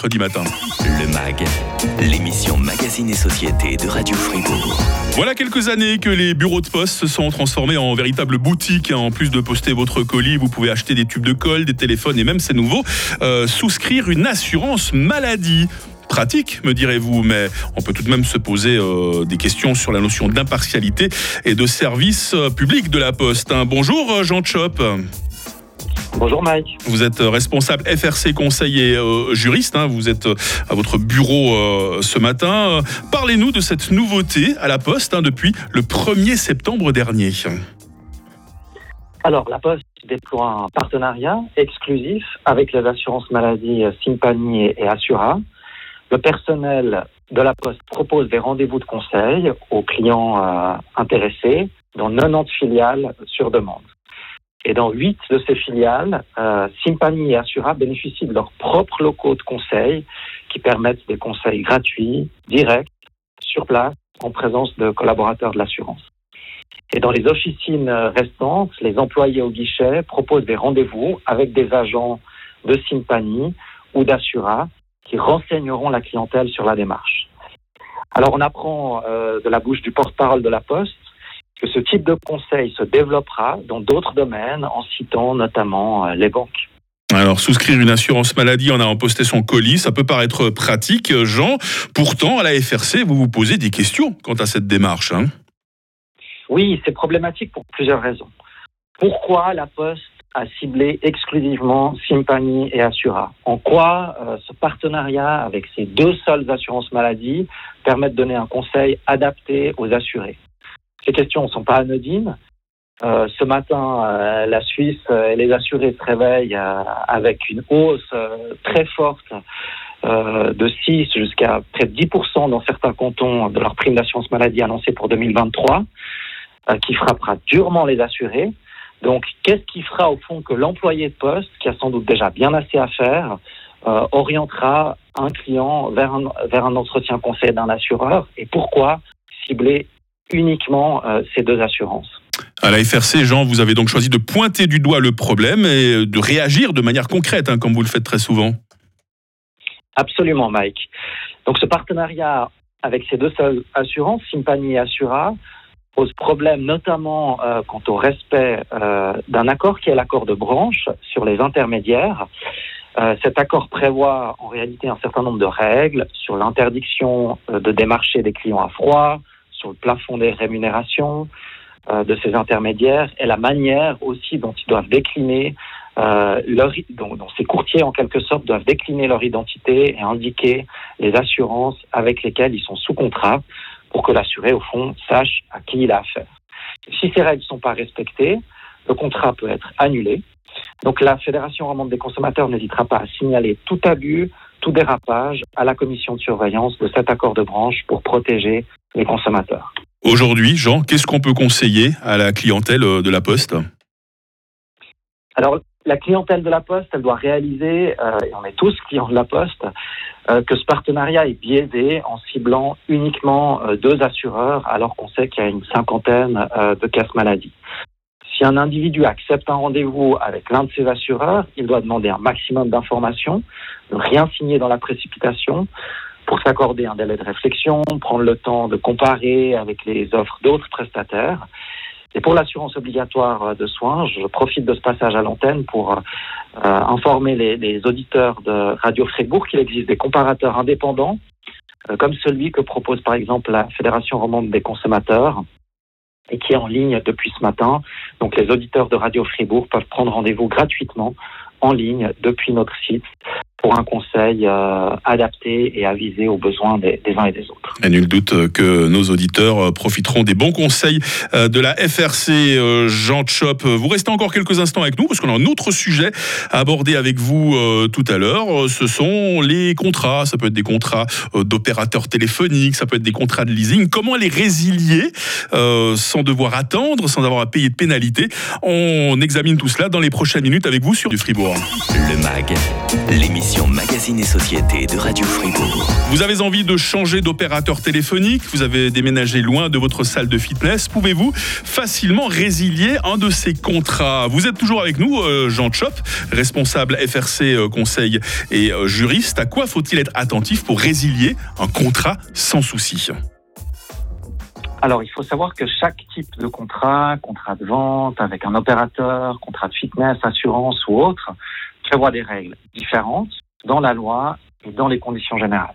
mercredi matin. Le MAG, l'émission Magazine et Société de Radio Fribourg. Voilà quelques années que les bureaux de poste se sont transformés en véritables boutiques. En plus de poster votre colis, vous pouvez acheter des tubes de colle, des téléphones et même, c'est nouveau, euh, souscrire une assurance maladie pratique, me direz-vous, mais on peut tout de même se poser euh, des questions sur la notion d'impartialité et de service euh, public de la Poste. hein. Bonjour Jean Chop. Bonjour Mike. Vous êtes euh, responsable FRC conseiller euh, juriste. hein. Vous êtes euh, à votre bureau euh, ce matin. Parlez-nous de cette nouveauté à la Poste hein, depuis le 1er septembre dernier. Alors, la Poste déploie un partenariat exclusif avec les assurances maladie Simpani et et Assura. Le personnel de la Poste propose des rendez-vous de conseil aux clients euh, intéressés dans 90 filiales sur demande. Et dans 8 de ces filiales, euh, Simpani et Assura bénéficient de leurs propres locaux de conseil qui permettent des conseils gratuits, directs, sur place, en présence de collaborateurs de l'assurance. Et dans les officines restantes, les employés au guichet proposent des rendez-vous avec des agents de Simpani ou d'Assura qui renseigneront la clientèle sur la démarche. Alors on apprend euh, de la bouche du porte-parole de la Poste que ce type de conseil se développera dans d'autres domaines en citant notamment euh, les banques. Alors, souscrire une assurance maladie en allant poster son colis, ça peut paraître pratique, euh, Jean. Pourtant, à la FRC, vous vous posez des questions quant à cette démarche. hein. Oui, c'est problématique pour plusieurs raisons. Pourquoi la Poste a ciblé exclusivement Simpani et Assura? En quoi euh, ce partenariat avec ces deux seules assurances maladie permet de donner un conseil adapté aux assurés? Ces questions ne sont pas anodines. Euh, ce matin, euh, la Suisse et les assurés se réveillent euh, avec une hausse très forte de 6 jusqu'à près de 10% dans certains cantons de leur prime d'assurance maladie annoncée pour 2023 euh, qui frappera durement les assurés. Donc, qu'est-ce qui fera au fond que l'employé de poste, qui a sans doute déjà bien assez à faire, orientera un client vers un, vers un entretien conseil d'un assureur? Et pourquoi cibler uniquement euh, ces deux assurances À la FRC, Jean, vous avez donc choisi de pointer du doigt le problème et de réagir de manière concrète, hein, comme vous le faites très souvent. Absolument, Mike. Donc, ce partenariat avec ces deux seules assurances, Simpani et Assura, pose problème notamment euh, quant au respect euh, d'un accord qui est l'accord de branche sur les intermédiaires. Euh, cet accord prévoit en réalité un certain nombre de règles sur l'interdiction euh, de démarcher des clients à froid, sur le plafond des rémunérations euh, de ces intermédiaires et la manière aussi dont ils doivent décliner euh, leur, dont, dont ces courtiers en quelque sorte doivent décliner leur identité et indiquer les assurances avec lesquelles ils sont sous contrat pour que l'assuré au fond sache à qui il a affaire. Si ces règles ne sont pas respectées, le contrat peut être annulé. Donc la Fédération romande des consommateurs n'hésitera pas à signaler tout abus, tout dérapage à la commission de surveillance de cet accord de branche pour protéger les consommateurs. Aujourd'hui, Jean, qu'est-ce qu'on peut conseiller à la clientèle euh, de la Poste? Alors, la clientèle de la Poste, elle doit réaliser, euh, et on est tous clients de la Poste, euh, que ce partenariat est biaisé en ciblant uniquement euh, deux assureurs, alors qu'on sait qu'il y a une cinquantaine de caisses maladie. Si un individu accepte un rendez-vous avec l'un de ses assureurs, il doit demander un maximum d'informations, ne rien signer dans la précipitation, pour s'accorder un délai de réflexion, prendre le temps de comparer avec les offres d'autres prestataires. Et pour l'assurance obligatoire de soins, je profite de ce passage à l'antenne pour euh, informer les, les auditeurs de Radio Fribourg qu'il existe des comparateurs indépendants, euh, comme celui que propose par exemple la Fédération romande des consommateurs et qui est en ligne depuis ce matin. Donc les auditeurs de Radio Fribourg peuvent prendre rendez-vous gratuitement en ligne depuis notre site pour un conseil euh, adapté et avisé aux besoins des, des uns et des autres. Et nul doute euh, que nos auditeurs euh, profiteront des bons conseils de la FRC. Jean Chop, vous restez encore quelques instants avec nous parce qu'on a un autre sujet à aborder avec vous euh, tout à l'heure. Ce sont les contrats. Ça peut être des contrats d'opérateurs téléphoniques, ça peut être des contrats de leasing. Comment les résilier euh, sans devoir attendre, sans avoir à payer de pénalité? On examine tout cela dans les prochaines minutes avec vous sur du Fribourg. Le MAG, l'émission l'émission Magazine et Société de Radio Fribourg. Vous avez envie de changer d'opérateur téléphonique, vous avez déménagé loin de votre salle de fitness, pouvez-vous facilement résilier un de ces contrats? Vous êtes toujours avec nous, euh, Jean Chop, responsable FRC euh, conseil et euh, juriste. À quoi faut-il être attentif pour résilier un contrat sans souci? Alors, il faut savoir que chaque type de contrat, contrat de vente avec un opérateur, contrat de fitness, assurance ou autre, prévoit des règles différentes dans la loi et dans les conditions générales.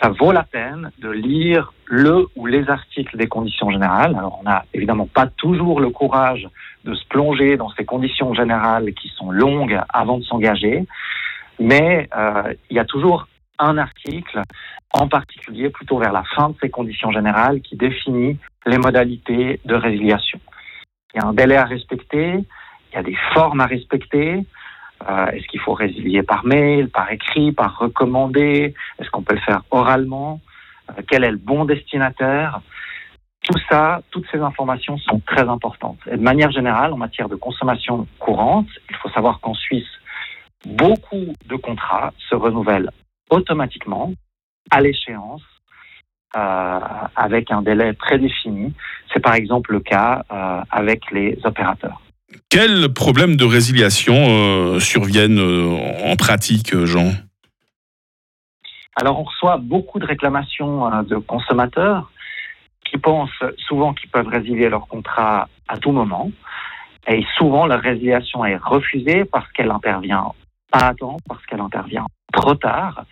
Ça vaut la peine de lire le ou les articles des conditions générales. Alors, on n'a évidemment pas toujours le courage de se plonger dans ces conditions générales qui sont longues avant de s'engager, mais euh, il y a toujours un article, en particulier plutôt vers la fin de ces conditions générales, qui définit les modalités de résiliation. Il y a un délai à respecter, il y a des formes à respecter. Euh, Est-ce qu'il faut résilier par mail, par écrit, par recommandé? Est-ce qu'on peut le faire oralement? Euh, Quel est le bon destinataire? Tout ça, toutes ces informations sont très importantes. Et de manière générale, en matière de consommation courante, il faut savoir qu'en Suisse, beaucoup de contrats se renouvellent automatiquement à l'échéance euh, avec un délai prédéfini. C'est par exemple le cas euh, avec les opérateurs. Quels problèmes de résiliation euh, surviennent euh, en pratique, euh, Jean? Alors on reçoit beaucoup de réclamations de consommateurs qui pensent souvent qu'ils peuvent résilier leur contrat à tout moment. Et souvent, leur résiliation est refusée parce qu'elle intervient pas à temps, parce qu'elle intervient trop tard.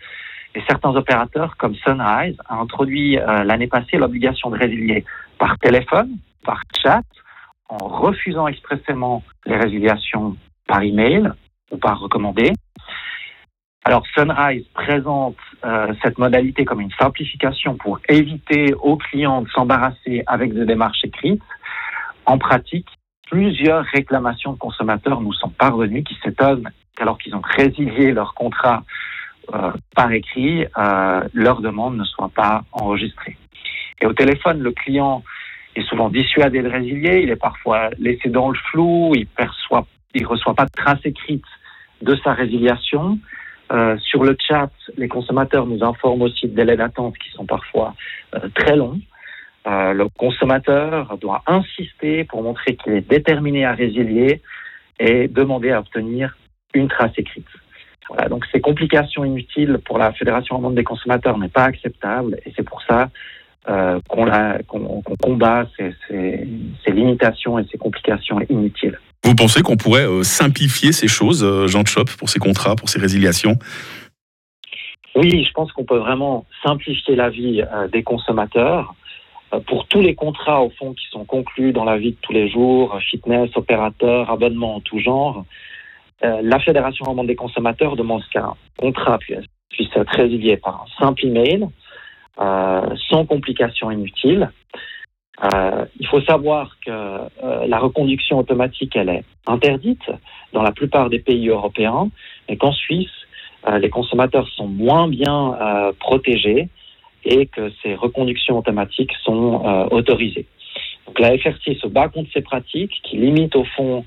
Et certains opérateurs, comme Sunrise, a introduit l'année passée l'obligation de résilier par téléphone, par chat, en refusant expressément les résiliations par email ou par recommandé. Alors Sunrise présente euh, cette modalité comme une simplification pour éviter aux clients de s'embarrasser avec des démarches écrites. En pratique, plusieurs réclamations de consommateurs nous sont parvenues qui s'étonnent qu'alors qu'ils ont résilié leur contrat euh, par écrit, euh, leur demande ne soit pas enregistrée. Et au téléphone, le client est souvent dissuadé de résilier, il est parfois laissé dans le flou, il perçoit, il reçoit pas de trace écrite de sa résiliation. Euh, sur le chat, les consommateurs nous informent aussi de délais d'attente qui sont parfois euh, très longs. Euh, le consommateur doit insister pour montrer qu'il est déterminé à résilier et demander à obtenir une trace écrite. Voilà, donc ces complications inutiles pour la Fédération allemande des consommateurs n'est pas acceptable et c'est pour ça euh, qu'on combat ces, ces, ces limitations et ces complications inutiles. Vous pensez qu'on pourrait euh, simplifier ces choses, euh, Jean Chop, pour ces contrats, pour ces résiliations? Oui, je pense qu'on peut vraiment simplifier la vie euh, des consommateurs. Pour tous les contrats, au fond, qui sont conclus dans la vie de tous les jours, fitness, opérateur, abonnement en tout genre, la Fédération allemande des consommateurs demande qu'un contrat puisse, puisse être résilié par un simple email, sans complications inutiles. Euh, il faut savoir que euh, la reconduction automatique, elle est interdite dans la plupart des pays européens, mais qu'en Suisse, euh, les consommateurs sont moins bien euh, protégés et que ces reconductions automatiques sont euh, autorisées. Donc la FRC se bat contre ces pratiques qui limitent au fond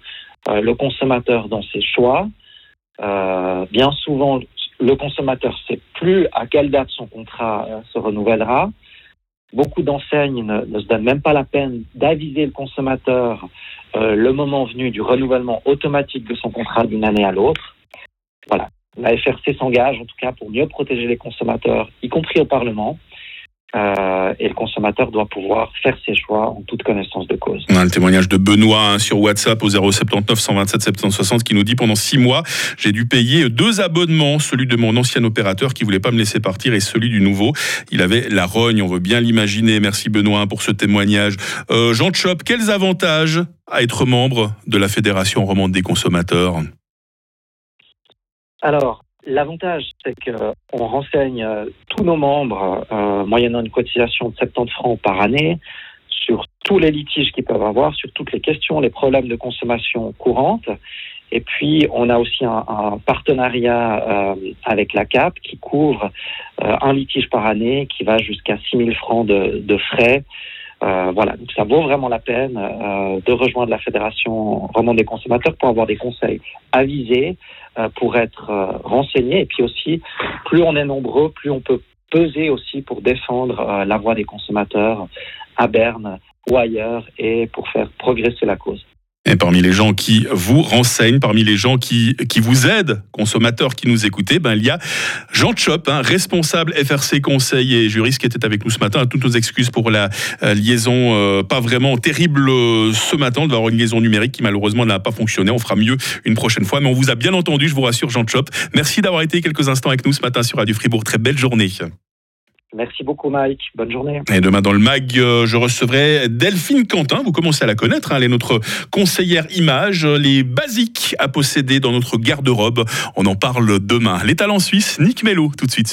euh, le consommateur dans ses choix. Euh, bien souvent, le consommateur ne sait plus à quelle date son contrat euh, se renouvellera. Beaucoup d'enseignes ne, se donnent même pas la peine d'aviser le consommateur euh, le moment venu du renouvellement automatique de son contrat d'une année à l'autre. Voilà. La FRC s'engage en tout cas pour mieux protéger les consommateurs, y compris au Parlement. Euh, et le consommateur doit pouvoir faire ses choix en toute connaissance de cause. On a le témoignage de Benoît hein, sur WhatsApp au 079 127 70 60 qui nous dit pendant six mois, j'ai dû payer deux abonnements, celui de mon ancien opérateur qui voulait pas me laisser partir et celui du nouveau. Il avait la rogne, on veut bien l'imaginer. Merci Benoît pour ce témoignage. Euh, Jean Chop, quels avantages à être membre de la Fédération romande des consommateurs? Alors, l'avantage, c'est qu'on renseigne euh, tous nos membres, euh, moyennant une cotisation de 70 francs par année, sur tous les litiges qu'ils peuvent avoir, sur toutes les questions, les problèmes de consommation courante. Et puis, on a aussi un, partenariat euh, avec la CAP qui couvre euh, un litige par année qui va jusqu'à 6 000 francs de frais voilà, donc ça vaut vraiment la peine de rejoindre la fédération vraiment des consommateurs pour avoir des conseils avisés, pour être renseigné, et puis aussi plus on est nombreux, plus on peut peser aussi pour défendre la voix des consommateurs à Berne ou ailleurs et pour faire progresser la cause. Et parmi les gens qui vous renseignent, parmi les gens qui, qui vous aident, consommateurs qui nous écoutez, ben, il y a Jean Chop, hein, responsable FRC Conseil et juriste qui était avec nous ce matin. Toutes nos excuses pour la euh, liaison euh, pas vraiment terrible euh, ce matin. On devait avoir une liaison numérique qui malheureusement n'a pas fonctionné. On fera mieux une prochaine fois. Mais on vous a bien entendu, je vous rassure, Jean Chop. Merci d'avoir été quelques instants avec nous ce matin sur Radio Fribourg. Très belle journée. Merci beaucoup, Mike. Bonne journée. Et demain, dans le MAG, euh, je recevrai Delphine Quentin. Vous commencez à la connaître. Hein, elle est notre conseillère image. Les basiques à posséder dans notre garde-robe. On en parle demain. Les talents suisses, Nick Mello, tout de suite sur